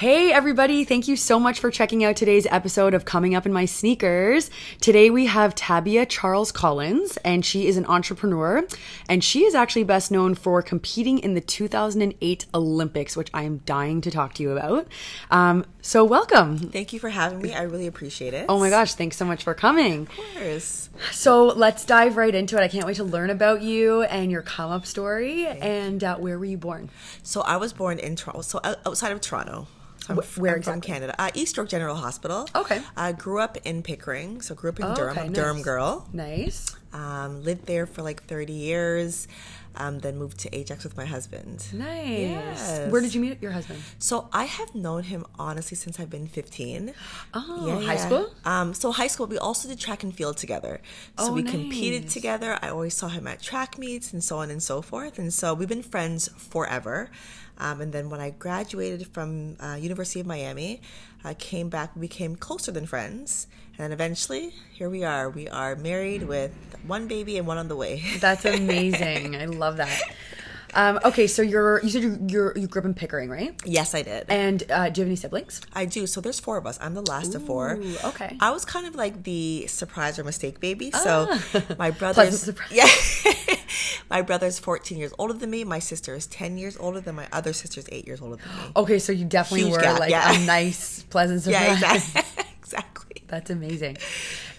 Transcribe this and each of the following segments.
Hey, everybody. Thank you so much for checking out today's episode of Coming Up in My Sneakers. Today we have Tabia Charles Collins, and she is an entrepreneur. And she is actually best known for competing in the 2008 Olympics, which I am dying to talk to you about. Um, so, welcome. Thank you for having me. I really appreciate it. Oh my gosh, thanks so much for coming. Of course. So, let's dive right into it. I can't wait to learn about you and your come up story. And uh, where were you born? So, I was born in Toronto, so outside of Toronto. So I'm, Wh- where I'm from? Canada. Uh, East York General Hospital. Okay. I grew up in Pickering, so grew up in Oh, Durham. okay, I'm Durham girl. Nice. Um, lived there for like 30 years. Um, then moved to Ajax with my husband. Nice. Yes. Where did you meet your husband? So I have known him honestly since I've been 15. Oh, yeah, high school? Um, so high school, we also did track and field together. So Oh, we competed together. I always saw him at track meets and so on and so forth. And so we've been friends forever. Um, and then when I graduated from uh, University of Miami, I came back. We became closer than friends. And then eventually, here we are. We are married with one baby and one on the way. That's amazing. I love that. Um, okay, so you're you said you you're, you grew up in Pickering, right? yes, I did. And uh, do you have any siblings? I do. So there's four of us. I'm the last of four. Okay. I was kind of like the surprise or mistake baby. So my brother's surprise. yeah. my brother's 14 years older than me. My sister is 10 years older than my other sister's 8 years older than me. Okay, so you definitely Huge were gap, like yeah. a nice, pleasant surprise. Yeah, exactly. That's amazing.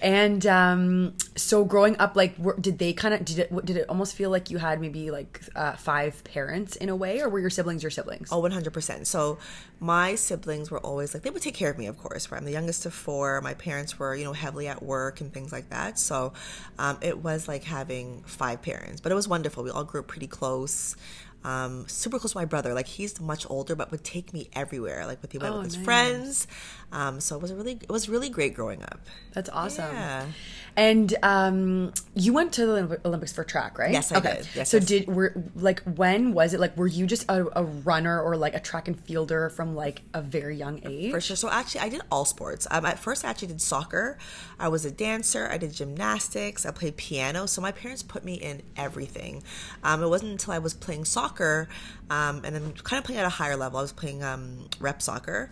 And um, so growing up, like, were, did they kind of did it did it almost feel like you had maybe like uh, five parents in a way, or were your siblings your siblings? Oh, 100%. So my siblings were always like, they would take care of me, of course, right? I'm the youngest of four. My parents were, you know, heavily at work and things like that. So um, it was like having five parents, but it was wonderful. We all grew up pretty close. Um, super close to my brother. Like he's much older, but would take me everywhere. Like with he went Oh, with his nice. friends. Um, so it was a really, it was really great growing up. That's awesome. Yeah. And um, you went to the Olympics for track, right? Yes, I did. Yes, so yes. did were like when was it? Like, were you just a, a runner or like a track and fielder from like a very young age? For sure. So actually, I did all sports. Um, at first, I actually did soccer. I was a dancer. I did gymnastics. I played piano. So my parents put me in everything. Um, it wasn't until I was playing soccer, um, and then kind of playing at a higher level. I was playing um, rep soccer.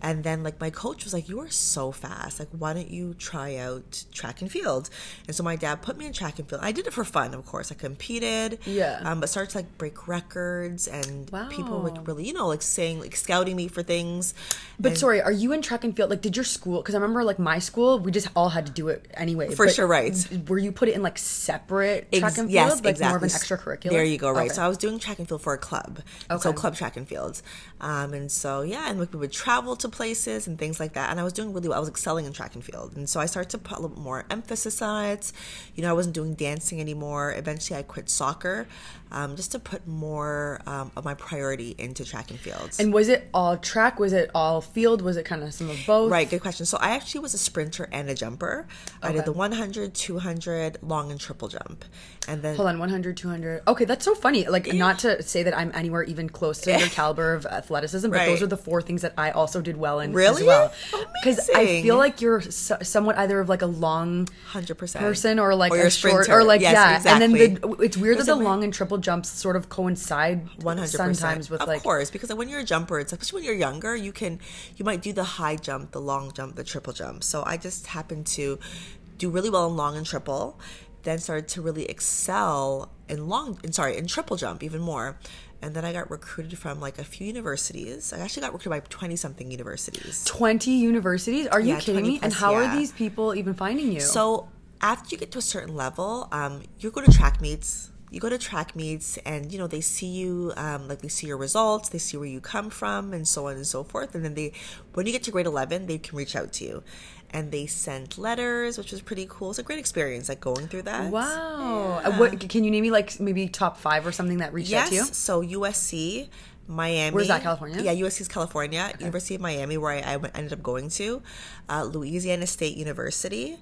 And then, like, my coach was like, You are so fast. Like, why don't you try out track and field? And so, my dad put me in track and field. I did it for fun, of course. I competed. Yeah. Um, but started to, like, break records. And people were really, you know, like, saying, like, scouting me for things. But And- sorry, are you in track and field? Like, did your school? Because I remember, like, my school, we just all had to do it anyway. For sure, right. Were you put it in like separate Ex- track and field, yes, like exactly. more of an extracurricular? There you go. Right. Okay. So I was doing track and field for a club. And So club track and fields. Um, and so yeah, and like we would travel to places and things like that. And I was doing really well. I was excelling in track and field. And so I started to put a little more emphasis on it. You know, I wasn't doing dancing anymore. Eventually, I quit soccer um, just to put more um, of my priority into track and fields. And was it all track? Was it all field? Was it kind of some of both? Right, good question. So I actually was a sprinter and a jumper. I did the 100, 200, long and triple jump. And then Hold on, 100, 200. Okay, that's so funny. Like, not to say that I'm anywhere even close to your caliber of athleticism, but Right. those are the four things that I also did well in as Really? well. Because I feel like you're so, somewhat either of like a long 100%. person or like Or a short sprinter. or like Yes, yeah. exactly. And then the, it's weird that Was the long and triple jumps sort of coincide 100% sometimes with of like course because when you're a jumper it's especially when you're younger you can you might do the high jump the long jump the triple jump so i just happened to do really well in long and triple then started to really excel in long and sorry in triple jump even more and then i got recruited from like a few universities i actually got recruited by 20 something universities 20 universities. Are you Yeah, kidding me? and how yeah. are these people even finding you? So after you get to a certain level, um, you go to track meets. You go to track meets, and you know they see you, um, like they see your results, they see where you come from, and so on and so forth. And then they, when you get to grade eleven, they can reach out to you, and they sent letters, which was pretty cool. It's a great experience, like going through that. wow. Uh, What can you name me like maybe top five or something that reached out to you? Yes. So USC, Miami. Where's that, California? Yeah, USC is California. University of Miami, where I, I ended up going to. Uh, Louisiana State University.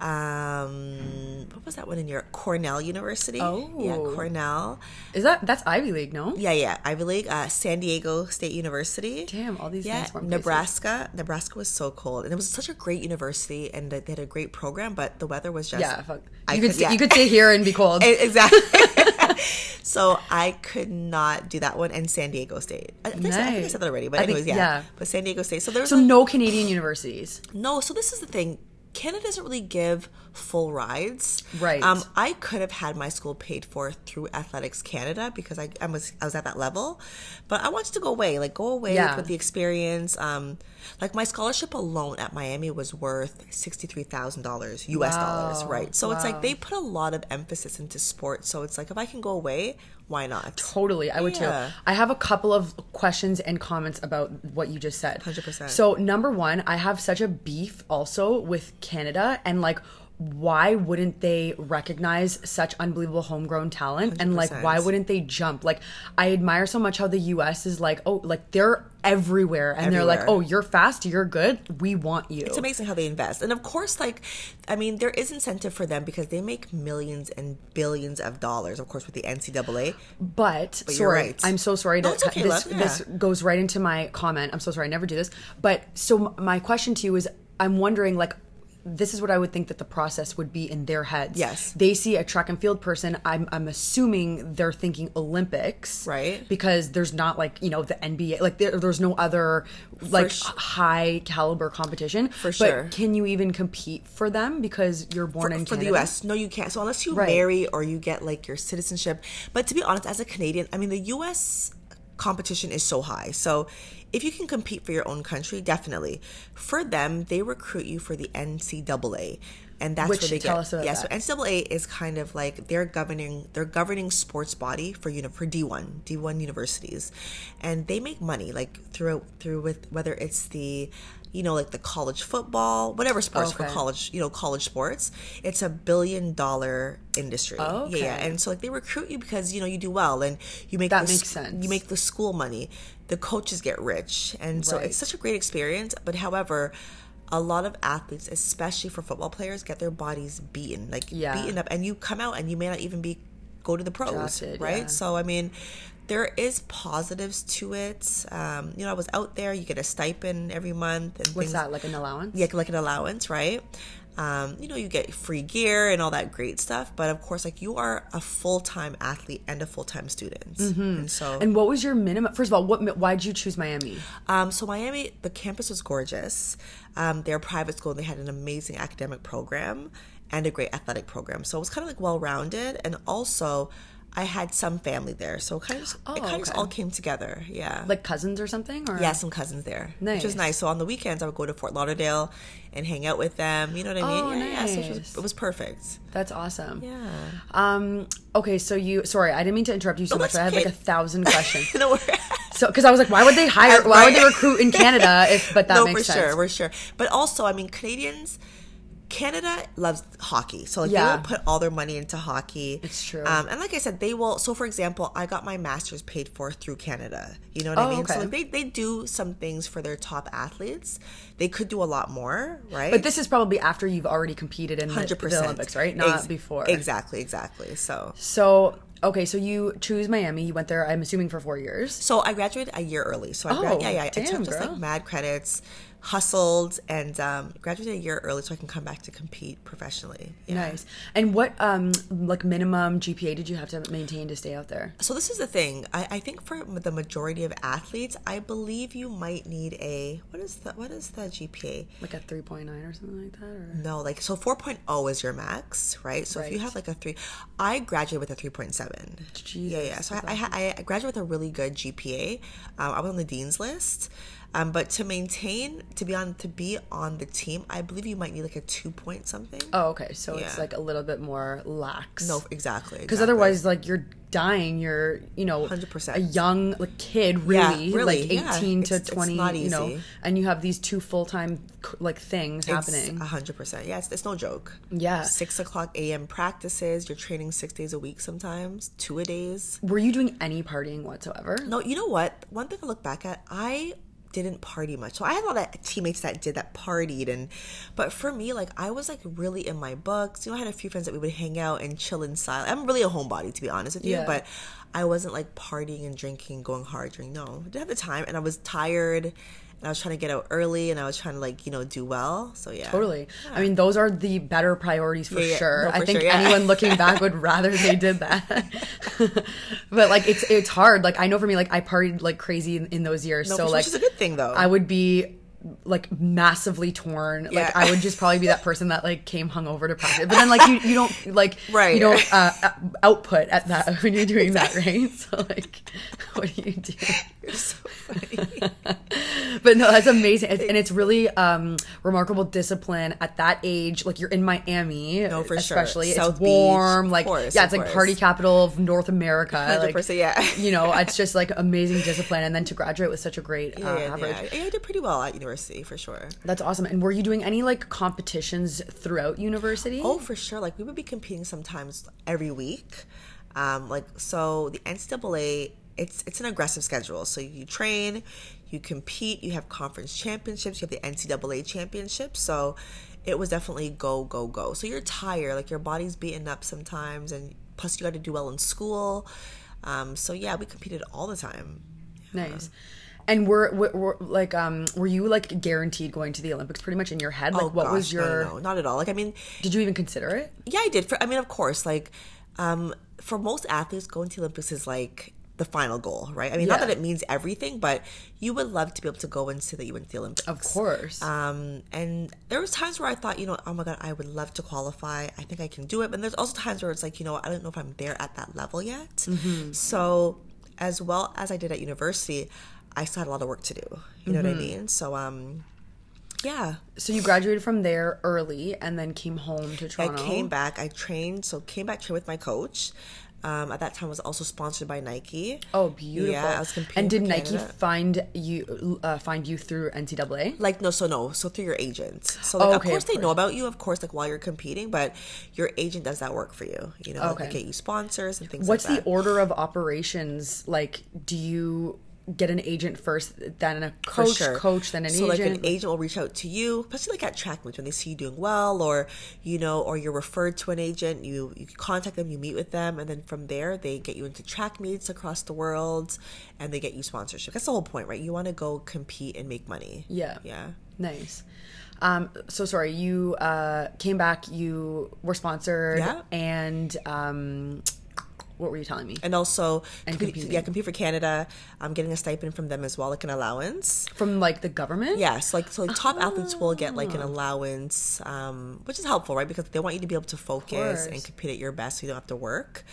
Um, what was that one in Europe? Cornell University. Oh. yeah, Cornell. Is that that's Ivy League? No. Yeah, yeah, Ivy League. Uh, San Diego State University. Damn, all these Yeah, nice warm places. Nebraska. Nebraska was so cold, and it was such a great university, and they had a great program. But the weather was just Yeah, fuck. I You could, could- yeah. you could stay here and be cold. Exactly. so I could not do that one, and San Diego State. I, think I said- I think I said that already, but I think- anyways, yeah. yeah. But San Diego State. So there was so a- no Canadian universities. no, so this is the thing. Canada doesn't really give full rides. Right. Um, I could have had my school paid for through Athletics Canada because I, I was I was at that level, but I wanted to go away, like go away Yeah. with the experience. Um, like my scholarship alone at Miami was worth sixty three thousand dollars U.S. dollars, right? So it's like they put a lot of emphasis into sports. So it's like if I can go away, why not? Totally, I would Yeah. too. I have a couple of questions and comments about what you just said. 100%. So, number one, I have such a beef also with Canada and like why wouldn't they recognize such unbelievable homegrown talent and like why wouldn't they jump like i admire so much how the us is like oh like they're everywhere and they're like oh you're fast you're good we want you It's amazing how they invest. And of course, like, I mean, there is incentive for them because they make millions and billions of dollars, of course, with the NCAA. But, you're sorry, right. I'm so sorry. To, okay, this love, this goes right into my comment. I'm so sorry. I never do this. But so my question to you is, I'm wondering like. This is what I would think that the process would be in their heads. Yes. They see a track and field person. I'm, I'm assuming they're thinking Olympics. Right. Because there's not like, you know, the NBA, like there, there's no other like sh- high caliber competition. For But sure. can you even compete for them because you're born in for Canada? the US. No, you can't. So unless you Right. marry or you get like your citizenship. But to be honest, as a Canadian, I mean the US competition is so high. So if you can compete for your own country, definitely. For them, they recruit you for the NCAA. And that's Which- where they tell get. us about yeah, that. so NCAA is kind of like they're governing their governing sports body for uni- for D one D one universities, and they make money like through through with whether it's the you know like the college football whatever sports for college you know college sports it's a billion dollar industry. Oh, yeah, yeah and so like they recruit you because you know you do well and you make That the, makes sense. you make the school money. The coaches get rich. And so Right. it's such a great experience. But however a lot of athletes especially for football players get their bodies beaten like Yeah. beaten up. And you come out and you may not even be go to the pros Drafted, right? yeah. so i mean there is positives to it um, you know i was out there you get a stipend every month and What's things that, like an allowance? yeah, like an allowance, right? Um, you know, you get free gear and all that great stuff, but of course, like you are a full time athlete and a full time student, and so Mm-hmm. And what was your minimum? First of all, what why did you choose Miami? um, so Miami, the campus was gorgeous. Um, they're a private school. and They had an amazing academic program and a great athletic program. So it was kind of like well rounded, and also I had some family there, so it kind of just, it kind of just all came together. Yeah, Like cousins or something? Or yeah, some cousins there, which was Nice. nice. So on the weekends, I would go to Fort Lauderdale and hang out with them. You know what I mean? Oh, yeah, yeah. So it was, nice. it was perfect. That's awesome. Yeah. Um. Okay. So you. Sorry, I didn't mean to interrupt you so No, much. I had like a thousand questions. no, we're- so because I was like, why would they hire? Why would they recruit in Canada? If but that no, makes for sense. sure, for sure. But also, I mean, Canadians, Canada loves hockey, so like Yeah. they will put all their money into hockey. It's true. Um, and like I said, they will. So, for example, I got my master's paid for through Canada. You know what I Oh, mean? So like, they they do some things for their top athletes. They could do a lot more, right? But this is probably after you've already competed in the, hundred the percent Olympics, right? Not Ex- before. Exactly, exactly. So. So okay, so you choose Miami. You went there. I'm assuming for four years. So I graduated a year early. So I gra- Oh, yeah, yeah. I damn, took just girl. like mad credits, hustled, and um, graduated a year early so I can come back to compete professionally. Yeah. Nice. And what um like minimum GPA did you have to maintain to stay out there? So this is the thing. I, I think for the majority of athletes, I believe you might need a what is the what is the GPA? Like a 3.9 or something like that, or No, like so 4.0 is your max, right? So if you have like a three, I graduated with a 3.7. yeah, yeah. So I, I, I graduated with a really good GPA. Um, I was on the dean's list. Um, but to maintain, to be on, to be on the team, I believe you might need like a two point something. oh, okay. So it's like a little bit more lax. no, exactly. because exactly. otherwise, like you're dying. You're you know 100%. a young like kid, Yeah, really, really, like yeah. 18 to It's- it's 20. not You know, and you have these two full time like things It's happening. a hundred percent. Yeah, it's, it's no joke. Yeah. Six o'clock a.m. practices. You're training six days a week sometimes, two a days. Were you doing any partying whatsoever? No, you know what? One thing I look back at, I didn't party much. So I had a lot of teammates that did that partied and but for me like I was like really in my books. You know, I had a few friends that we would hang out and chill in silence. I'm really a homebody to be honest with you, Yeah. but I wasn't like partying and drinking, going hard during no. I didn't have the time and I was tired and I was trying to get out early and I was trying to like, you know, do well. So yeah. Totally. I mean, those are the better priorities for Yeah, yeah. sure. No, I think sure, yeah. anyone looking back would rather they did that. but like, it's it's hard. Like, I know for me, like I partied like crazy in, in those years. No, so for like, which is a good thing though. I would be like massively torn. Yeah. Like I would just probably be that person that like came hungover to practice. But then like you, you don't like Right. you don't uh, uh, output at that when you're doing that, right? So like what do you do? You're so funny. But no, that's amazing, It's- and it's really um, remarkable discipline at that age. Like you're in Miami, No, for sure. especially. South it's warm, Beach, like course, yeah, it's like party capital of North America. Like 100%, yeah. you know, it's just like amazing discipline, and then to graduate with such a great uh, yeah, yeah, average. Yeah, I did pretty well at university for sure. That's awesome. And were you doing any like competitions throughout university? Oh, for sure. Like we would be competing sometimes every week. Um, like so, the NCAA it's it's an aggressive schedule. So you train, you compete, you have conference championships, you have the NCAA championships. So it was definitely go go go. So you're tired, like your body's beaten up sometimes, and plus you got to do well in school. Um, so yeah, we competed all the time. Nice. And were, were, were like um were you like guaranteed going to the Olympics pretty much in your head? Like Oh, what was gosh, no, no, your not at all. Like I mean, Did you even consider it? Yeah, I did. For I mean, of course, like um, for most athletes, going to the Olympics is like the final goal, right? I mean, not that it means everything, but you would love to be able to go and say that you went to the Olympics. Of course. Um, and there was times where I thought, you know, oh my god, I would love to qualify. I think I can do it. But there's also times where it's like, you know, I don't know if I'm there at that level yet. Mm-hmm. So, as well as I did at university, I still had a lot of work to do. You know Mm-hmm. what I mean? So, um, yeah. so you graduated from there early and then came home to Toronto. I came back. I trained. So came back trained with my coach. Um, at that time, was also sponsored by Nike. Oh, beautiful! Yeah, I was competing and did Nike find you uh, find you through NCAA? Like no, so no, so through your agent. So like, Oh, of course of they know about you, of course, like while you're competing, but your agent does that work for you. You know, like, Okay. they get you sponsors and things. Like that. What's like the order of operations? Like, do you get an agent first, then a coach, sure. coach, then an so agent? like an agent will reach out to you, especially like at track meets when they see you doing well, or you know, or you're referred to an agent. You you contact them, you meet with them, and then from there they get you into track meets across the world, and they get you sponsorship. That's the whole point, right? You want to go compete and make money. Yeah. yeah. Nice. Um, so sorry, you uh, came back. You were sponsored, Yeah. and um, what were you telling me? And also, And compete, competing. yeah, compete for Canada. I'm getting a stipend from them as well, like an allowance. From like the government? Yes, like so, like top athletes will get Ah. like an allowance, um, which is helpful, right? Because they want you to be able to focus and compete at your best, so you don't have to work.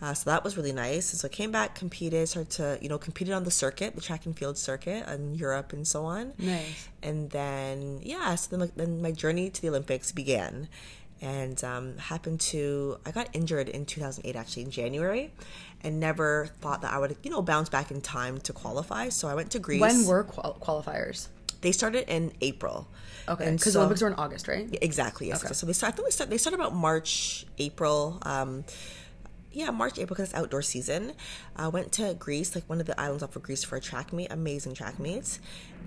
Uh, so that was really nice. And so I came back, competed, started to you know competed on the circuit, the track and field circuit in Europe and so on. Nice. And then yeah, so then, like, then my journey to the Olympics began, and um, happened to I got injured in 2008 actually in January, and never thought that I would you know bounce back in time to qualify. So I went to Greece. When were qual- qualifiers? They started in April. Okay, because so- Olympics were in August, right? Exactly. Yes. Okay. So they start. I think they start. They start about March, April. Um, yeah, March, April because it's outdoor season. I went to Greece, like one of the islands off of Greece, for a track meet. Amazing track meets.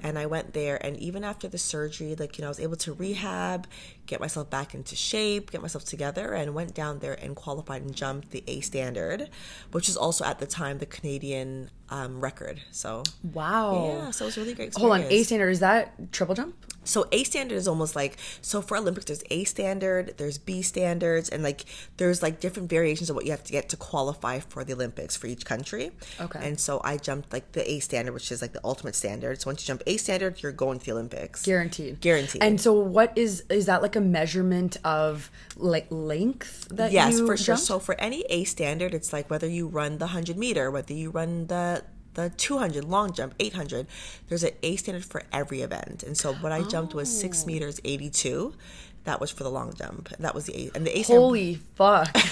And I went there, and even after the surgery, like you know, I was able to rehab, get myself back into shape, get myself together, and went down there and qualified and jumped the A standard, which is also at the time the Canadian um, record. So Wow. yeah, so it was really great. Hold on. A standard is that triple jump? So A standard is almost like so for Olympics there's A standard, there's B standards, and like there's like different variations of what you have to get to qualify for the Olympics for each country. Okay. And so I jumped like the A standard, which is like the ultimate standard. So once you jump A standard, you're going to the Olympics. Guaranteed. Guaranteed. And so, what is is that like a measurement of like length that yes, for sure. jumped? So for any A standard, it's like whether you run the hundred meter, whether you run the the 200 long jump 800 there's an a standard for every event and so what i jumped was Oh. six meters 82 that was for the long jump that was the a and the a standard Holy fuck.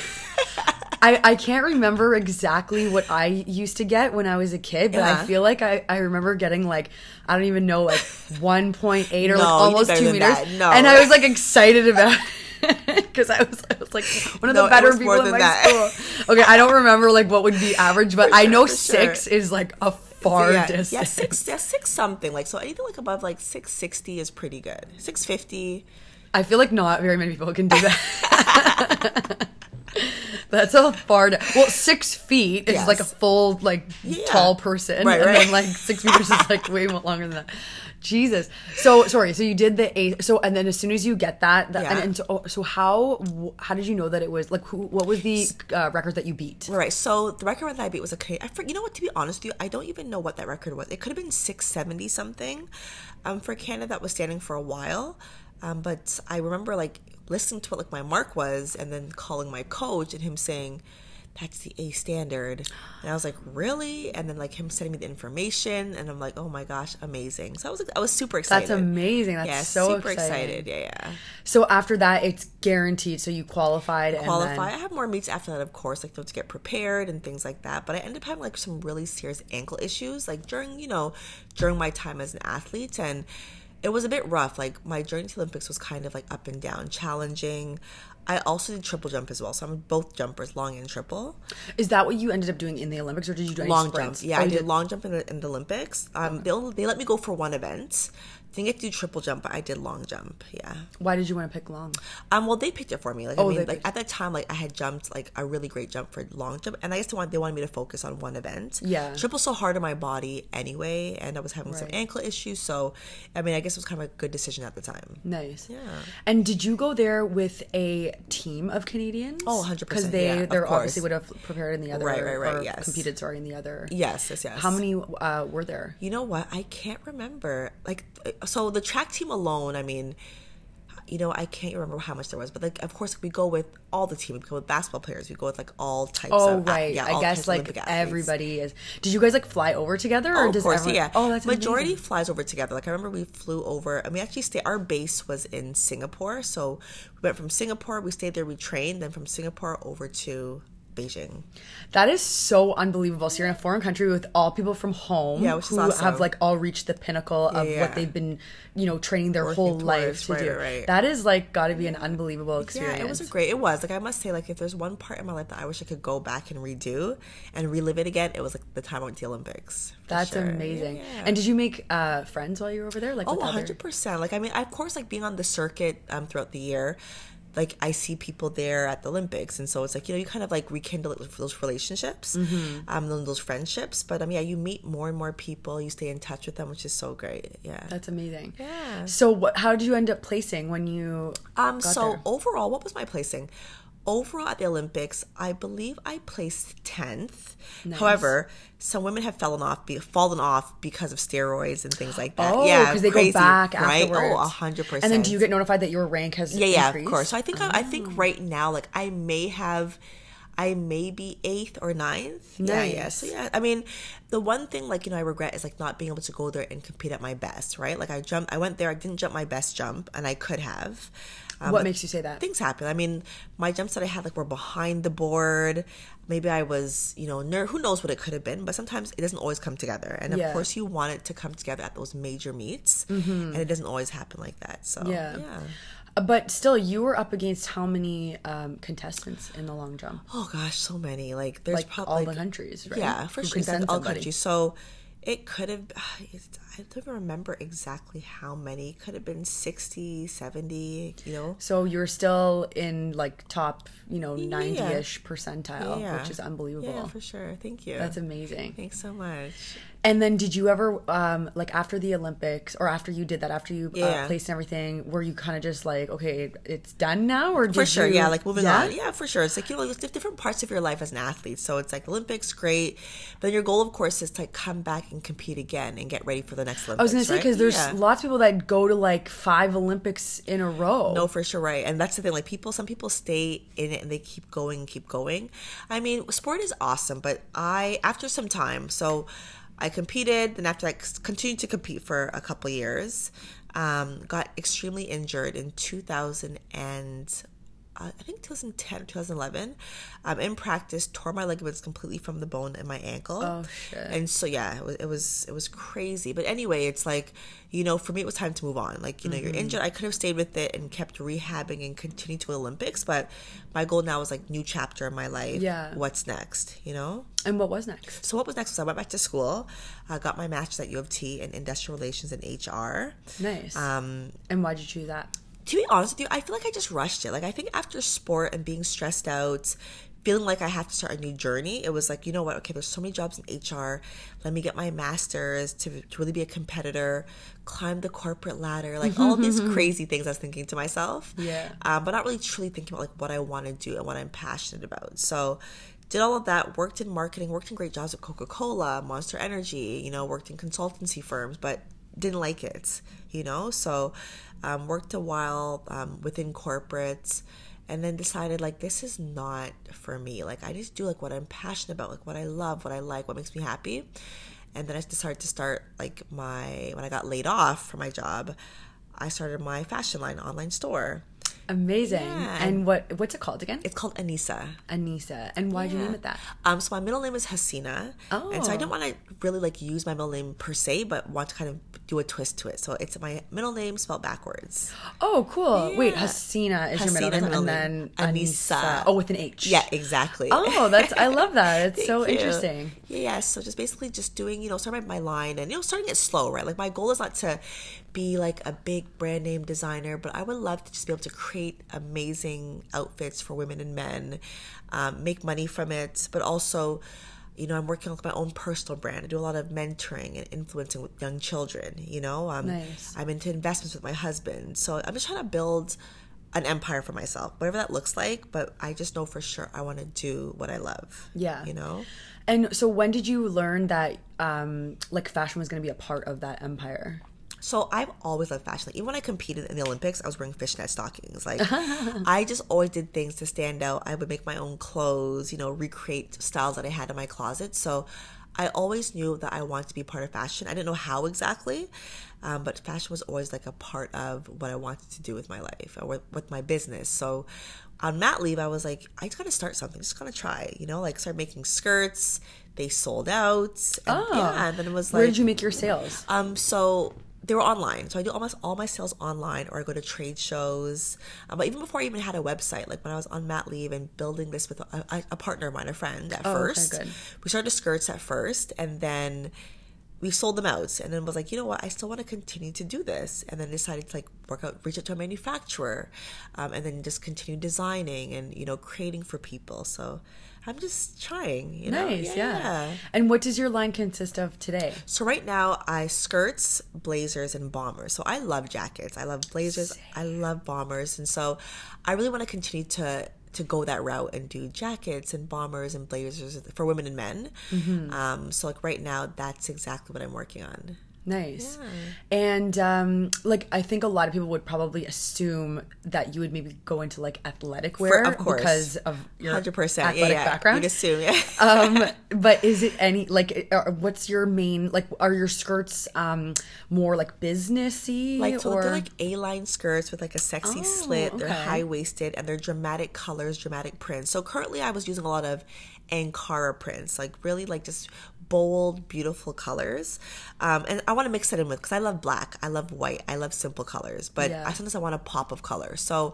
I, I can't remember exactly what I used to get when I was a kid, but I feel like I, I remember getting like I don't even know like 1.8 or No, did almost two meters. No. and I was like excited about it because I was I was like one of No, the better people in my that. school. Okay, I don't remember like what would be average, but I know for sure. six is like a far yeah, distance. Yeah, six, yeah, six something. Like so, anything like above like six sixty is pretty good. Six fifty. I feel like not very many people can do that. That's a far. Well, six feet is Yes. like a full, like Yeah. tall person, Right, and right. then like six meters is like way longer than that. Jesus. So sorry. So you did the A. So and then as soon as you get that, that Yeah. and, and so, oh, so how how did you know that it was like who? What was the uh, record that you beat? Right. So the record that I beat was a K. I for, you know what? To be honest with you, I don't even know what that record was. It could have been six seventy something, um, for Canada that was standing for a while. Um, but I remember like listening to what like my mark was, and then calling my coach and him saying. That's the A standard. And I was like, really? And then like him sending me the information and I'm like, oh my gosh, amazing. So I was like, I was super excited. That's amazing. That's yeah, so super exciting. excited. Yeah, yeah. So after that, it's guaranteed. So you qualified. And qualify. I have more meets after that, of course, like to get prepared and things like that. But I ended up having like some really serious ankle issues, like during you know during my time as an athlete, and it was a bit rough. Like my journey to the Olympics was kind of like up and down, challenging. I also did triple jump as well, so I'm both jumpers, long and triple. is that what you ended up doing in the Olympics, or did you do any long jump. Yeah, Oh, I you did long jump in the, in the Olympics. Um, they they let me go for one event. Didn't get to do triple jump, but I did long jump. Yeah. Why did you want to pick long? Um, well, they picked it for me. Like, Oh, I mean, like at that time, like I had jumped like a really great jump for long jump, and I just want they wanted me to focus on one event. Yeah. triple's so hard on my body anyway, and I was having some ankle issues, so I mean, I guess it was kind of a good decision at the time. Nice. Yeah. And did you go there with a team of Canadians? Oh, 100%, Because they yeah, they obviously would have prepared in the other, Right, right, right, or yes. competed. Sorry, in the other. Yes, yes, yes. How many uh, were there? You know what? I can't remember. Like, so the track team alone, I mean, you know, I can't remember how much there was, but like, of course, we go with all the team. We go with basketball players. We go with like all types Oh of. right, yeah, I guess like everybody is. Did you guys like fly over together, or Oh, of does course, everyone- yeah. Oh, that's majority amazing. flies over together. Like I remember we flew over, and we actually stayed. Our base was in Singapore, so we went from Singapore. We stayed there. We trained. Then from Singapore over to Beijing. That is so unbelievable. So you're in a foreign country with all people from home Yeah, who awesome. have like all reached the pinnacle of Yeah. what they've been, you know, training their Working whole life to right, do. right. That is like got to be an unbelievable experience. Yeah, it was a great. It was like I must say, like if there's one part in my life that I wish I could go back and redo and relive it again, it was like the time I went to the Olympics. That's sure. amazing. Yeah. And did you make uh, friends while you were over there? Like Oh, 100%. Like, I mean, of course, like being on the circuit um, throughout the year, like I see people there at the Olympics. And so it's like, you know, you kind of like rekindle those relationships, Mm-hmm. um, those those friendships. But um, yeah, you meet more and more people, you stay in touch with them, which is so great. Yeah. That's amazing. Yeah. So what? How did you end up placing when you? Um, so there? overall, what was my placing? Overall at the Olympics, I believe I placed tenth. However, some women have fallen off, be, fallen off because of steroids and things like that. Oh, yeah, because they crazy, go back right? Oh, afterwards. Oh, a hundred percent. And then do you get notified that your rank has Yeah, yeah, of course. So I think I, I Oh. think right now, like I may have, I may be eighth or ninth. Yeah, yeah. So yeah, I mean, the one thing like you know I regret is like not being able to go there and compete at my best. Right? Like I jumped, I went there, I didn't jump my best jump, and I could have. Um, What makes you say that? Things happen. I mean, my jumps that I had like were behind the board. Maybe I was, you know, ner- who knows what it could have been. But sometimes it doesn't always come together, and of course you want it to come together at those major meets, and it doesn't always happen like that. So Mm-hmm. Yeah. yeah. But still, you were up against how many um, contestants in the long jump? Oh gosh, so many. Like there's Like probably all the countries, right? Yeah, for Who sure. can It's like send all somebody. countries. So it could have. It's, I don't even remember exactly how many. Could have been 60, 70, You know. So you're still in like top, you know, 90-ish percentile, Yeah. which is unbelievable. Yeah, for sure. Thank you. That's amazing. Thanks so much. And then did you ever um like after the Olympics or after you did that after you uh, placed and everything were you kind of just like okay it's done now or did For sure, you- yeah. Like moving Yeah? on, yeah, for sure. It's like you know, there's different parts of your life as an athlete. So it's like Olympics, great, but then your goal, of course, is to like come back and compete again and get ready for the next Olympics. I was gonna say right? because there's Yeah. lots of people that go to like five Olympics in a row. No, for sure, right. And that's the thing. Like people, some people stay in it and they keep going and keep going. I mean, sport is awesome, but I after some time, so I competed. Then after I continued to compete for a couple years, um, got extremely injured in 2000 and I think 2010 2011. Um, in practice, tore my ligaments completely from the bone in my ankle. Oh, shit. And so yeah, it was, it was it was crazy. But anyway, it's like you know, for me, it was time to move on. Like you know, Mm-hmm. you're injured. I could have stayed with it and kept rehabbing and continued to Olympics, but my goal now is like new chapter in my life. Yeah. What's next? You know. And what was next? So what was next was I went back to school. I got my master's at U of T in industrial relations and HR. Nice. Um, and why'd you choose that? To be honest with you, I feel like I just rushed it. Like I think after sport and being stressed out, feeling like I have to start a new journey, it was like, you know what, okay, there's so many jobs in HR. Let me get my master's to, to really be a competitor, climb the corporate ladder, like all these crazy things I was thinking to myself. Yeah. Um, but not really truly thinking about like what I want to do and what I'm passionate about. So did all of that, worked in marketing, worked in great jobs at Coca-Cola, Monster Energy, you know, worked in consultancy firms, but didn't like it, you know? So um, worked a while um, within corporates and then decided like this is not for me. Like I just do like what I'm passionate about, like what I love, what I like, what makes me happy. And then I decided to start like my when I got laid off from my job, I started my fashion line online store. Amazing. Yeah. And what what's it called again? It's called Anisah. Anisah. And why'd you name it that? Um, so my middle name is Hasina, Oh. and so I Oh. didn't want to really like use my middle name per se, but want to kind of do a twist to it. So it's my middle name spelled backwards. Oh, cool. Wait, Yeah. Hasina is your middle name, middle and name. then Anisah. Anisah. Oh, with an H. Yeah, exactly. Oh, that's I love that. It's so you. interesting. Yeah, yeah. So just basically just doing, you know, starting my line and you know, starting it slow, right? Like my goal is not to be like a big brand name designer, but I would love to just be able to create amazing outfits for women and men, um, make money from it, but also. You know, I'm working on my own personal brand. I do a lot of mentoring and influencing with young children. You know, um, Nice. I'm into investments with my husband. So I'm just trying to build an empire for myself, whatever that looks like. But I just know for sure I want to do what I love. Yeah. You know? And so when did you learn that um like fashion was going to be a part of that empire? So I've always loved fashion. Like, even when I competed in the Olympics, I was wearing fishnet stockings. Like I just always did things to stand out. I would make my own clothes, you know, recreate styles that I had in my closet. So I always knew that I wanted to be part of fashion. I didn't know how exactly, um, but fashion was always like a part of what I wanted to do with my life or with, with my business. So on mat leave, I was like, I just gotta start something. Just gotta try, you know, like start making skirts. They sold out. And, Oh. yeah, and then it was like, Where did you make your sales? um, so they were online. So I do almost all my sales online, or I go to trade shows. Um, but even before I even had a website, like when I was on mat leave and building this with a, a, partner of mine, a friend at Oh, okay, first, good. we started skirts at first, and then we sold them out and then was like you know what i still want to continue to do this and then decided to like work out reach out to a manufacturer um, and then just continue designing and you know creating for people so i'm just trying you know Nice, yeah. And what does your line consist of today? so right now I skirts, blazers, and bombers. So I love jackets. I love blazers. I love bombers, and so I really want to continue to to go that route and do jackets and bombers and blazers for women and men. Um, so like right now, that's exactly what I'm working on. Nice. And um like I think a lot of people would probably assume that you would maybe go into like athletic wear of course. because of your Hundred percent, athletic yeah, yeah. background. You'd assume, yeah. um but is it any like uh, what's your main like are your skirts um more like businessy Like so or they're like A-line skirts with like a sexy Oh, slit. They're high waisted and they're dramatic colors, dramatic prints. So currently, I was using a lot of Ankara prints, like really like just bold, beautiful colors. Um, and I want to mix it in with because I love black, I love white, I love simple colors, but Yeah. I sometimes I want a pop of color. So.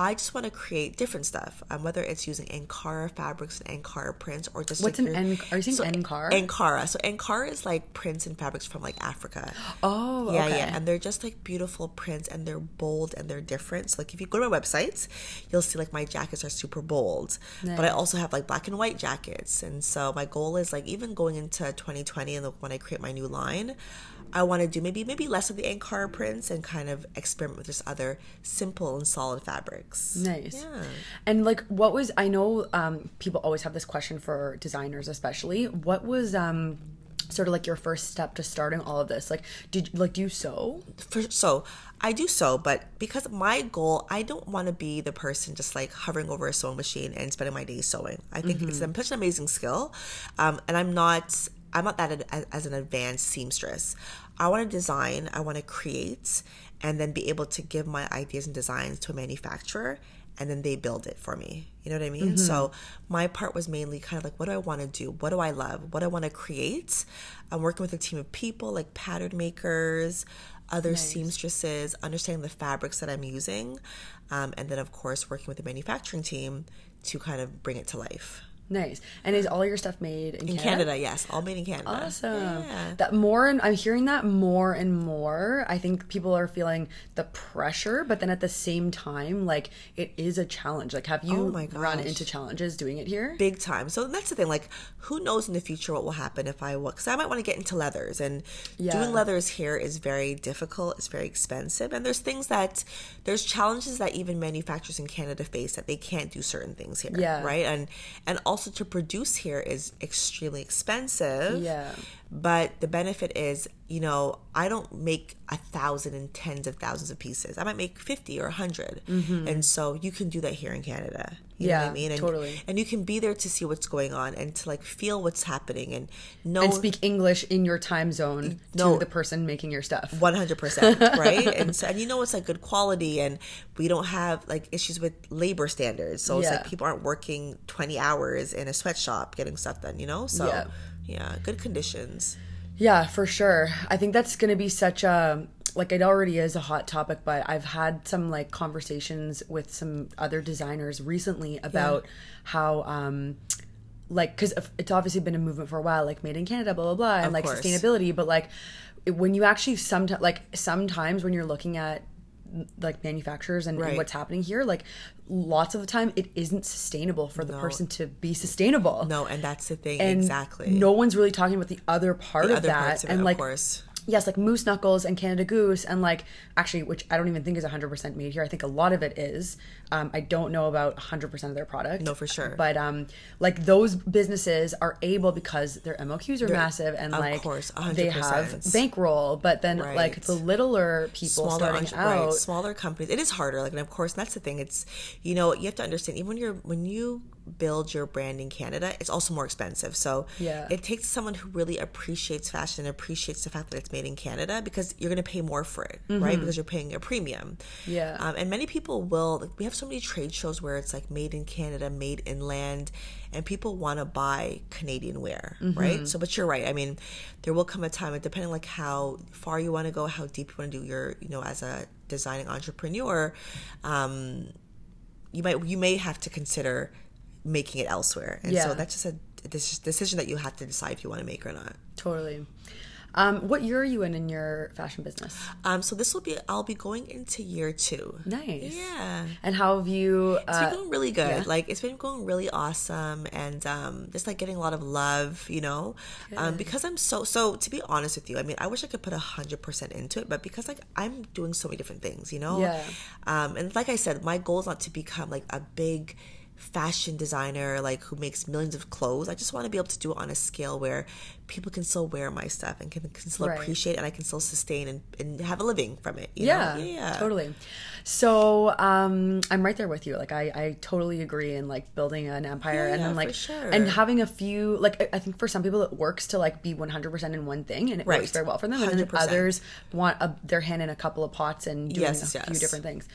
I just want to create different stuff, um, whether it's using Ankara fabrics and Ankara prints, or just What's like an your- An- are you saying so Ankara? Ankara. So Ankara is like prints and fabrics from like Africa. Oh, Yeah, okay. yeah, and they're just like beautiful prints, and they're bold and they're different. So like if you go to my websites, you'll see like my jackets are super bold, but I also have like black and white jackets. And so my goal is like even going into 2020 and when I create my new line, I want to do maybe maybe less of the Ankara prints and kind of experiment with just other simple and solid fabrics. Nice. Yeah. And like what was I know um people always have this question for designers especially. What was um sort of like your first step to starting all of this? Like did like do you sew? for so I do sew, but because my goal, I don't want to be the person just like hovering over a sewing machine and spending my days sewing. I think it's Mm-hmm. such an amazing skill, um, and I'm not. I'm not that as an advanced seamstress. I want to design. I want to create, and then be able to give my ideas and designs to a manufacturer, and then they build it for me. You know what I mean? So my part was mainly kind of like, what do I want to do? What do I love? What do I want to create? I'm working with a team of people like pattern makers, other seamstresses, understanding the fabrics that I'm using, um, and then of course working with the manufacturing team to kind of bring it to life. Nice. And is all your stuff made in, In Canada? Canada, yes, all made in Canada. Awesome. Yeah. That more and I'm hearing that more and more. I think people are feeling the pressure, but then at the same time, like it is a challenge. Like have you Oh run into challenges doing it here? big time. So that's the thing. Like, who knows in the future what will happen if I Because I might want to get into leathers, and Yeah. doing leathers here is very difficult. It's very expensive, and there's things that there's challenges that even manufacturers in Canada face that they can't do certain things here. Yeah. Right. And and also to produce here is extremely expensive. Yeah. But the benefit is, you know, I don't make a thousand and tens of thousands of pieces. I might make 50 or 100. And so you can do that here in Canada. You know what Mm-hmm. Yeah, I mean? And, totally. And you can be there to see what's going on and to like feel what's happening and know and speak English in your time zone No. to the person making your stuff. 100%, right? and so, and you know it's like good quality and we don't have like issues with labor standards. So it's like people aren't working 20 hours in a sweatshop getting stuff done, you know? So Yeah. Yeah, good conditions. Yeah, for sure. I think that's going to be such a like it already is a hot topic, but I've had some like conversations with some other designers recently about how um like cuz it's obviously been a movement for a while like made in Canada blah blah blah and Of like course. sustainability, but like when you actually sometimes like sometimes when you're looking at like manufacturers and, and what's happening here like lots of the time it isn't sustainable for the person to be sustainable No, and that's the thing. and exactly. no one's really talking about the other part the of other that parts of and it, like of course. Yes like moose knuckles and canada goose and like actually which i don't even think is 100% made here. I think a lot of it is. Um, i don't know about 100% of their product. No, for sure. but um like those businesses are able because their moqs are massive and of like course, they have bankroll but then like the littler people smaller starting out right, smaller companies. It is harder like and of course that's the thing. It's you know you have to understand even when you're when you build your brand in canada it's also more expensive so Yeah. it takes someone who really appreciates fashion and appreciates the fact that it's made in canada because you're going to pay more for it right because you're paying a premium Mm-hmm. Yeah. um, and many people will like we have so many trade shows where it's like made in canada made in land and people want to buy canadian wear Mm-hmm. right so but you're right i mean there will come a time depending like how far you want to go how deep you want to do your you know as a designing entrepreneur um you might you may have to consider making it elsewhere and Yeah. so that's just a dec- decision that you have to decide if you want to make or not totally um, what year are you in in your fashion business um so this will be i'll be going into year two nice yeah and how have you It's uh, been going really good. yeah. Like it's been going really awesome, and um, just like getting a lot of love, you know, um, because I'm so so. To be honest with you, I mean, I wish I could put a hundred percent into it, but because like I'm doing so many different things, you know, Yeah. Um, and like I said, my goal is not to become like a big fashion designer like who makes millions of clothes i just want to be able to do it on a scale where people can still wear my stuff and can, can still Right. appreciate it and i can still sustain and, and have a living from it you yeah, know? yeah totally. So um, I'm right there with you. Like I, I totally agree in like building an empire and then like sure. and having a few like I- think for some people it works to like be 100% in one thing and it works very well for them, and then 100%. others want a, their hand in a couple of pots and doing Yes, a few different things.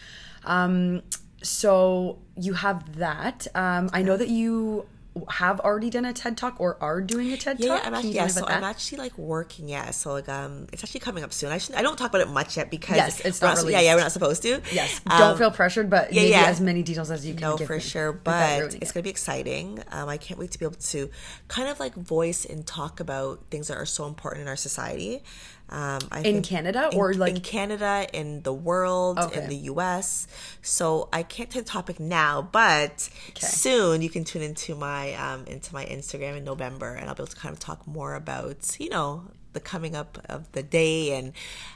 Um, so you have that. Um, I know that you have already done a TED talk or are doing a TED Yeah, talk. yeah, I'm actually, yeah, so I'm actually like working, yeah. So like, um, it's actually coming up soon. I should, I don't talk about it much yet because Yes, it's not Yeah, released. yeah, we're not supposed to. Yes, Um, don't feel pressured, but yeah, maybe yeah. as many details as you can no, give for sure. But it's it. gonna be exciting. Um, I can't wait to be able to kind of like voice and talk about things that are so important in our society. Um, I In Canada in- or, like- in Canada, in the world, Okay. in the U.S. So I can't take the topic now, but soon you can tune into my um, into my Instagram in November, and I'll be able to kind of talk more about you know the coming up of the day and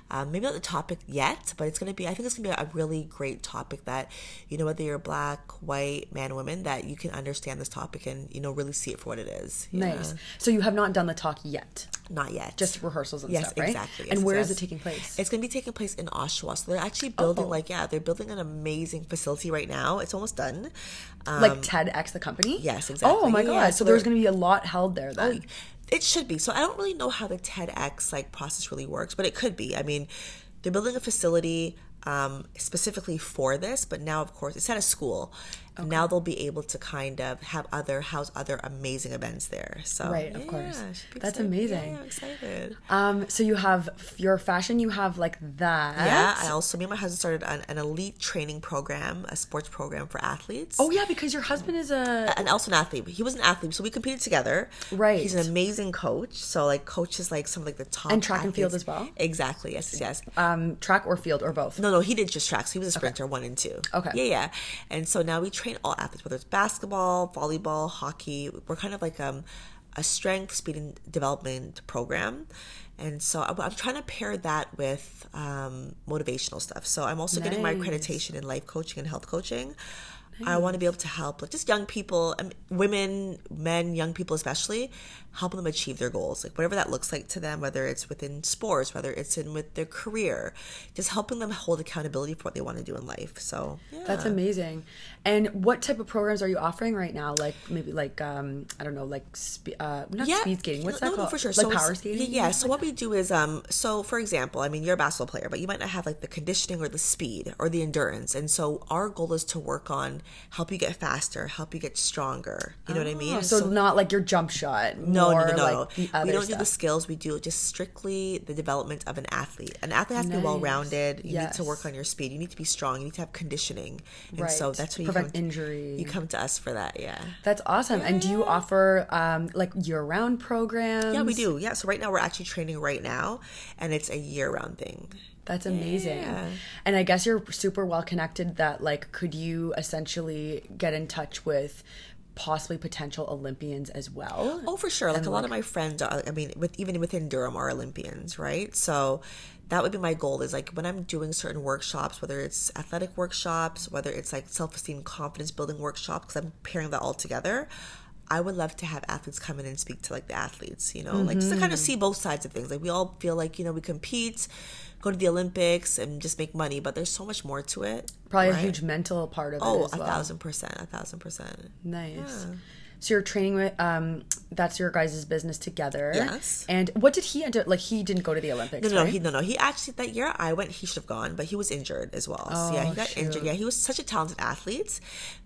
um, maybe not the topic yet, but it's gonna be. I think it's gonna be a really great topic that you know whether you're black, white, man, woman, that you can understand this topic and you know really see it for what it is. Nice. So you have not done the talk yet, Not yet. just rehearsals and Yes, stuff, right? exactly. and Yes, where is it taking place? It's going to be taking place in Oshawa. So they're actually building, Oh. like, yeah, they're building an amazing facility right now. It's almost done. Um, like TEDx, the company. yes, exactly. Oh my god! yeah, so so there's going to be a lot held there then. It should be. So I don't really know how the TEDx like process really works, but it could be. I mean, they're building a facility. um, specifically for this, but now, of course, it's at a school. Now they'll be able to kind of have other house other amazing events there. So Right, of course. yeah, be That's amazing. Yeah, I'm excited. Um, so you have your fashion, you have like that. Yeah, I also me and my husband started an, an elite training program, a sports program for athletes. Oh yeah, because your husband is a and also an athlete. He was an athlete, so we competed together. Right. He's an amazing coach. So like coaches like some of like the top And track and field as well? Exactly. Yes. Yes. um, track or field or both. No, no, he did just tracks. He was a sprinter, one and two. Okay. Yeah, yeah. And so now we train all athletes, whether it's basketball, volleyball, hockey. We're kind of like um, a strength, speed, and development program. And so I'm, I'm trying to pair that with um, motivational stuff. So I'm also getting my accreditation in life coaching and health coaching. I want to be able to help like just young people, women, men, young people especially, helping them achieve their goals, like whatever that looks like to them, whether it's within sports, whether it's in with their career, just helping them hold accountability for what they want to do in life. So yeah. That's amazing. And what type of programs are you offering right now? Like maybe like um I don't know, like spe- uh not speed skating. What's no, that no, called? for sure. Like so power skating. Yeah. So what we do is, um, so for example, I mean, you're a basketball player, but you might not have like the conditioning or the speed or the endurance, and so our goal is to work on help you get faster, help you get stronger. You know what I mean? Oh, so, not like your jump shot. No, more no, no, no. Like the we don't do the skills. We do just strictly the development of an athlete. An athlete has to be well rounded. You need to Yes. work on your speed. You need to be strong. You need to have conditioning. And Right. so that's where you prevent come, injury. You come to us for that. Yeah. That's awesome. And do you offer um like year round programs? Yeah, we do. Yeah. So right now we're actually training right now, and it's a year-round thing. That's amazing. Yeah. And I guess you're super well connected that like could you essentially get in touch with possibly potential Olympians as well? Oh, for sure. Like a lot of my friends are. I mean, with even within Durham are Olympians, right? So that would be my goal. Is like when I'm doing certain workshops, whether it's athletic workshops, whether it's like self-esteem, confidence building workshops, because I'm pairing that all together. I would love to have athletes come in and speak to like the athletes, you know, like just to kind of mm-hmm. see both sides of things. Like we all feel like you know we compete, go to the Olympics, and just make money, but there's so much more to it. Probably a huge mental part of Oh, it as a well. thousand percent, a thousand percent. Nice. So you're training with um that's your guys' business together. Yes. And what did he end up like he didn't go to the Olympics, No, no, right? he no, no. He actually that year I went. He should have gone, but he was injured as well. so yeah, Oh, he got shoot. injured. Yeah, he was such a talented athlete,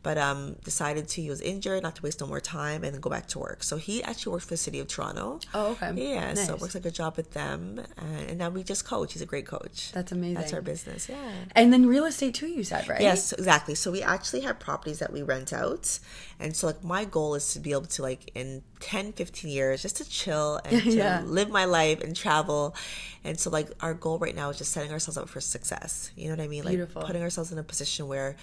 but um, decided to he was injured, not to waste no more time, and then go back to work. So he actually works for the city of Toronto. Oh, okay. Yeah, nice. so works like a good job with them, and, and now we just coach. He's a great coach. That's amazing. That's our business. Yeah. and then real estate too, you said, right? Yes, exactly. So we actually have properties that we rent out. And so like my goal is to be able to like in 10, 15 years just to chill and to Yeah. live my life and travel. And so like our goal right now is just setting ourselves up for success. You know what I mean? Like Beautiful. putting ourselves in a position where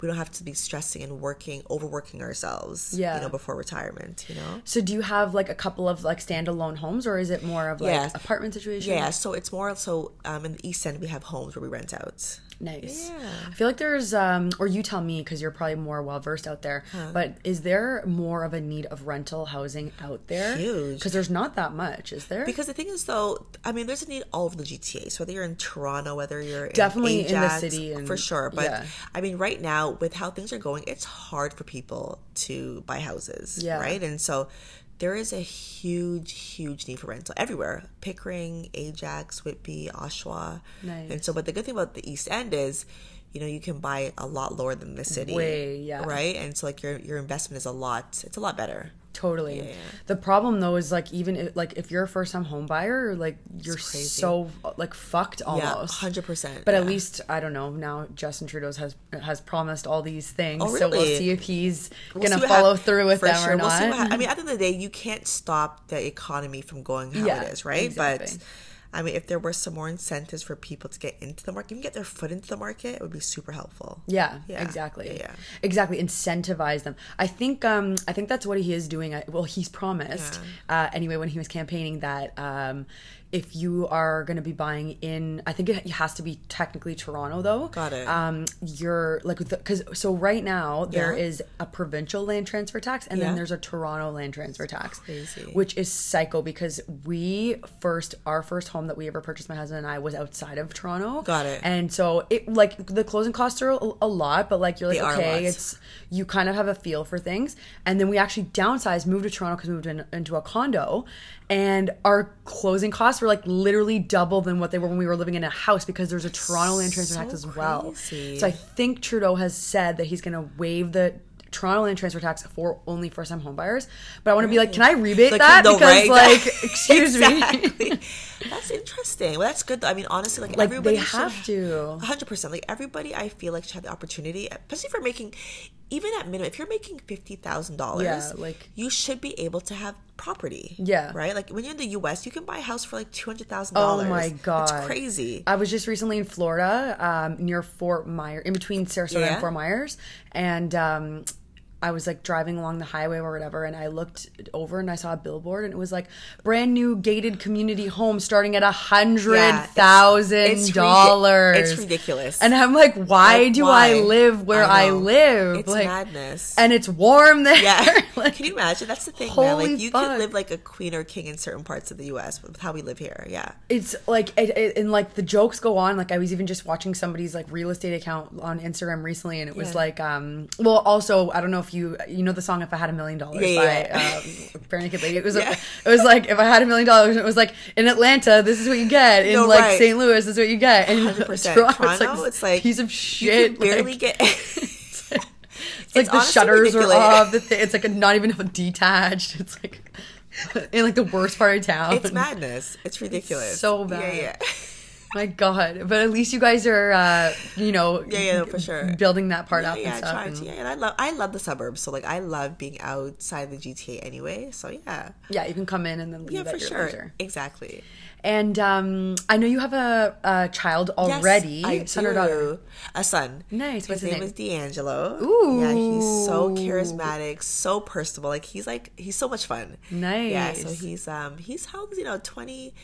we don't have to be stressing and working, overworking ourselves, Yeah. you know, before retirement, you know? So do you have like a couple of like standalone homes or is it more of like apartment situation? Yeah, so it's more so um, in the East End we have homes where we rent out. Nice. Yeah. I feel like there's, um, or you tell me because you're probably more well versed out there. But is there more of a need of rental housing out there? Huge. Because there's not that much, is there? Because the thing is, though, I mean, there's a need all over the GTA. So whether you're in Toronto, whether you're in Definitely in the city and- for sure. But yeah. I mean, right now with how things are going, it's hard for people to buy houses, Yeah. right? And so there is a huge, huge need for rental everywhere. Pickering, Ajax, Whitby, Oshawa, Nice. and so. But the good thing about the East End is. You know, you can buy a lot lower than the city, Way, yeah. right? And so, like your your investment is a lot. It's a lot better. Totally. Yeah. The problem though is like even if, like if you're a first time home buyer, like you're so like fucked Yeah, almost. hundred percent. But at least I don't know. Now Justin Trudeau has has promised all these things, Oh, so we'll see if he's We'll gonna follow hap- through with them or We'll see not. what I mean, at the end of the day, you can't stop the economy from going how Yeah, it is, right? exactly. But I mean, if there were some more incentives for people to get into the market, even get their foot into the market, it would be super helpful. Yeah, Yeah, exactly. yeah, yeah. Exactly. Incentivize them. I think um I think that's what he is doing. I- Well, he's promised uh anyway when he was campaigning that um if you are going to be buying in I think it has to be technically Toronto though. Got it. Um you're like cuz so right now there Yeah. is a provincial land transfer tax and Yeah. then there's a Toronto land transfer tax. Crazy. Which is psycho because we first our first home that we ever purchased my husband and I was outside of Toronto. Got it. And so it like the closing costs are a, a lot, but like you're like They are okay, it's you kind of have a feel for things. And then we actually downsized, moved to Toronto because we moved in, into a condo, and our closing costs were like literally double than what they were when we were living in a house because there's a Toronto land transfer so tax as well. crazy. So I think Trudeau has said that he's going to waive the Toronto land transfer tax for only first time homebuyers. But I want to be like, can I rebate Like, that? no, because right? like, excuse me. that's interesting. Well, that's good. Though. I mean, honestly, like, Like everybody they have should, to. hundred percent. Like everybody, I feel like should have the opportunity, especially for making, even at minimum, if you're making fifty thousand dollars, Yeah, like- you should be able to have property. Yeah. right. Like when you're in the U.S., you can buy a house for like two hundred thousand Oh dollars. my god, it's crazy. I was just recently in Florida, um, near Fort Myers, in between Sarasota Yeah. and Fort Myers, and um, I was like driving along the highway or whatever, and I looked over and I saw a billboard, and it was like brand new gated community home starting at a hundred thousand Yeah, it's- it's dollars. it's ridiculous. And I'm like, why Like, do I live where I, know. live? It's like, madness. and it's warm there. Yeah. like, can you imagine? That's the thing, man. Like you fuck. can live like a queen or king in certain parts of the U.S. with how we live here. Yeah. it's like it, it, and like the jokes go on like i was even just watching somebody's like real estate account on instagram recently and it was Yeah. like um well also i don't know if you you know the song if i had a million dollars Yeah, by yeah. um naked lady it was Yeah. it was like if i had a million dollars it was like in atlanta this is what you get in No, like right. st louis this is what you get and 100%. toronto, Toronto, it's it's like, like, piece of You shit can barely like, get. it's like, it's like the shutters are off the th- it's like not even detached it's like in like the worst part of town it's madness. It's ridiculous. so bad. Yeah, yeah. My God, but at least you guys are, uh, you know, Yeah, yeah, for sure. building that part Yeah, up yeah, and stuff. and-. Yeah, and I love I love the suburbs. So like I love being outside the GTA anyway. So yeah, yeah, you can come in and then leave yeah, for sure, leisure. exactly. And um, I know you have a, a child already, yes, son or daughter. A son. Nice. What's his name name? is D'Angelo. Ooh. Yeah, he's so charismatic, so personable. Like he's like he's so much fun. Nice. Yeah, so he's um he's how old is he, you know 20,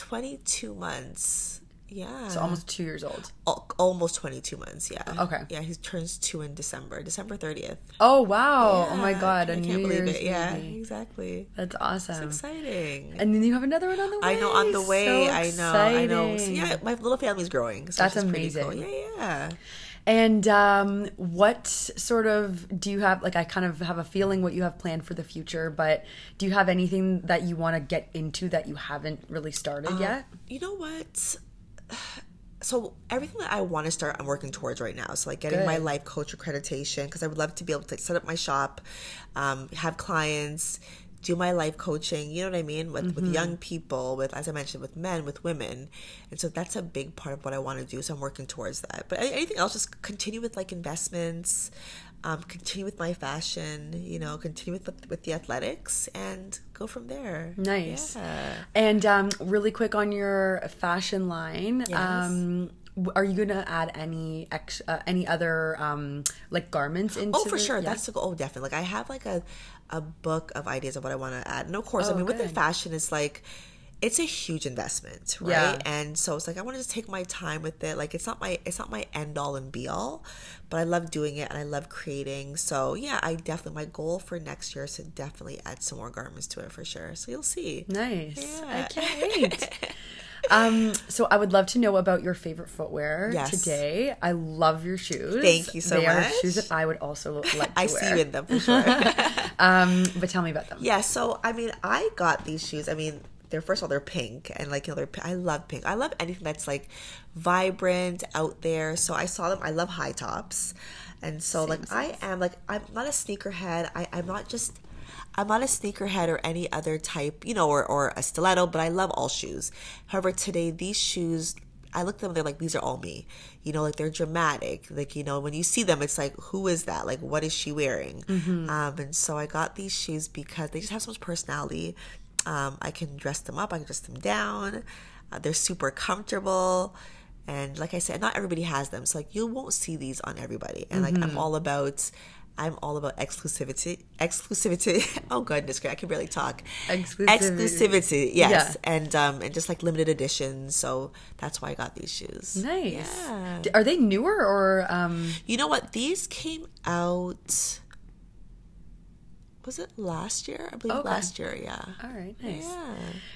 22 months. Yeah. So almost two years old. Al- almost 22 months, yeah. Okay. Yeah, he turns 2 in December, December 30th. Oh wow! oh my Yeah, God! I A can't New believe Year's it. Yeah, baby. exactly. That's awesome. It's exciting. And then you have another one on the way. I know on the way. So I know. I know. So, yeah, my little family's growing. So That's pretty cool. amazing. Yeah, yeah. And um, what sort of do you have? Like, I kind of have a feeling what you have planned for the future, but do you have anything that you want to get into that you haven't really started yet? You know what? So everything that I want to start, I'm working towards right now. So like getting Good. my life coach accreditation because I would love to be able to set up my shop, um, have clients, do my life coaching. You know what I mean with with young people, with as I mentioned, with men, with women, and so that's a big part of what I want to do. So I'm working towards that. But anything else, just continue with like investments. Um, continue with my fashion, you know, continue with with the athletics, and go from there. Nice. Yeah. And um, really quick on your fashion line, Yes. um, are you gonna add any ex- uh, any other um, like garments into? Oh, for the- sure. yeah? That's the goal. Oh, definitely. Like I have like a a book of ideas of what I want to add. And of course, I Oh, mean, with the fashion, it's like it's a huge investment, right? Yeah. And so it's like I want to just take my time with it. Like it's not my it's not my end all and be all, but I love doing it and I love creating. So yeah, I definitely my goal for next year is to definitely add some more garments to it for sure. So you'll see. Nice. yeah. I can't wait. um, so I would love to know about your favorite footwear Yes. today. I love your shoes. Thank you so much. they are shoes that I would also like to I wear. see you in them for sure. Um, but tell me about them. Yeah, so I mean, I got these shoes. I mean, they're first of all they're pink, and like you know, they're I love pink. I love anything that's like vibrant out there. So I saw them. I love high tops, and so like I am like I'm not a sneakerhead. I I'm not just. I'm not a sneakerhead or any other type, you know, or, or a stiletto, but I love all shoes. However, today these shoes, I look at them, they're like, these are all me. You know, like they're dramatic. Like, you know, when you see them, it's like, who is that? Like, what is she wearing? Um, and so I got these shoes because they just have so much personality. Um, I can dress them up, I can dress them down. Uh, they're super comfortable. And like I said, not everybody has them. So like you won't see these on everybody. And like I'm all about I'm all about exclusivity. Exclusivity. Oh goodness, I can barely talk. Exclusivity. Exclusivity. Yes, Yeah. and um and just like limited editions. So that's why I got these shoes. Nice. Yeah. Are they newer or um You know what? These came out. Was it last year? I believe Okay. last year. Yeah. all right, nice. Yeah.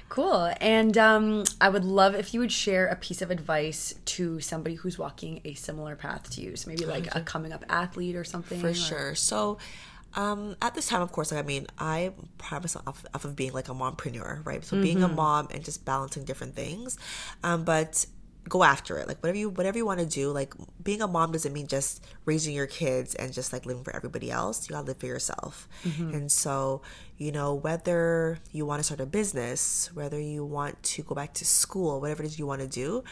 Cool. And um I would love if you would share a piece of advice to somebody who's walking a similar path to you. So maybe like a coming up athlete or something. for or- sure. So, Um, at this time, of course, like I mean, I pride myself off, off of being like a mompreneur, right? So being a mom and just balancing different things. Um, but go after it. Like whatever you whatever you want to do like being a mom doesn't mean just raising your kids and just like living for everybody else. You gotta live for yourself. And so you know whether you want to start a business whether you want to go back to school whatever it is you want to do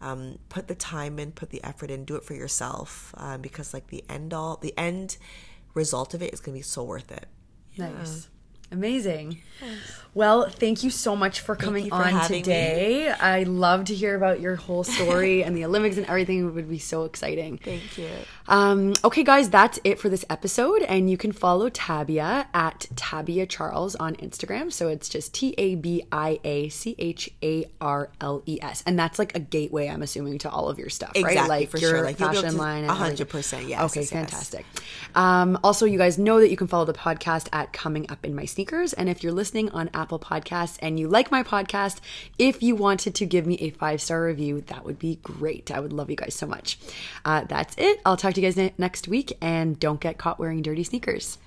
um, put the time in put the effort in do it for yourself um, because like the end all the end result of it is gonna be so worth it. Nice. Amazing. Well, thank you so much for coming for on having me. today. I love to hear about your whole story and the Olympics and everything. It would be so exciting. thank you Um, okay, guys, that's it for this episode. And you can follow Tabia at Tabia Charles on Instagram. So it's just T A B I A C H A R L E S. And that's like a gateway, I'm assuming, to all of your stuff, right? Like for your sure. Like, you'll be able fashion line. and 100%, everything. yes, Okay, yes, yes. fantastic. Um, also, you guys know that you can follow the podcast at Coming Up in My Sneakers. And if you're listening on Apple Podcasts and you like my podcast, if you wanted to give me a five star review, that would be great. I would love you guys so much. Uh, that's it. I'll talk to you guys ne- next week. And don't get caught wearing dirty sneakers.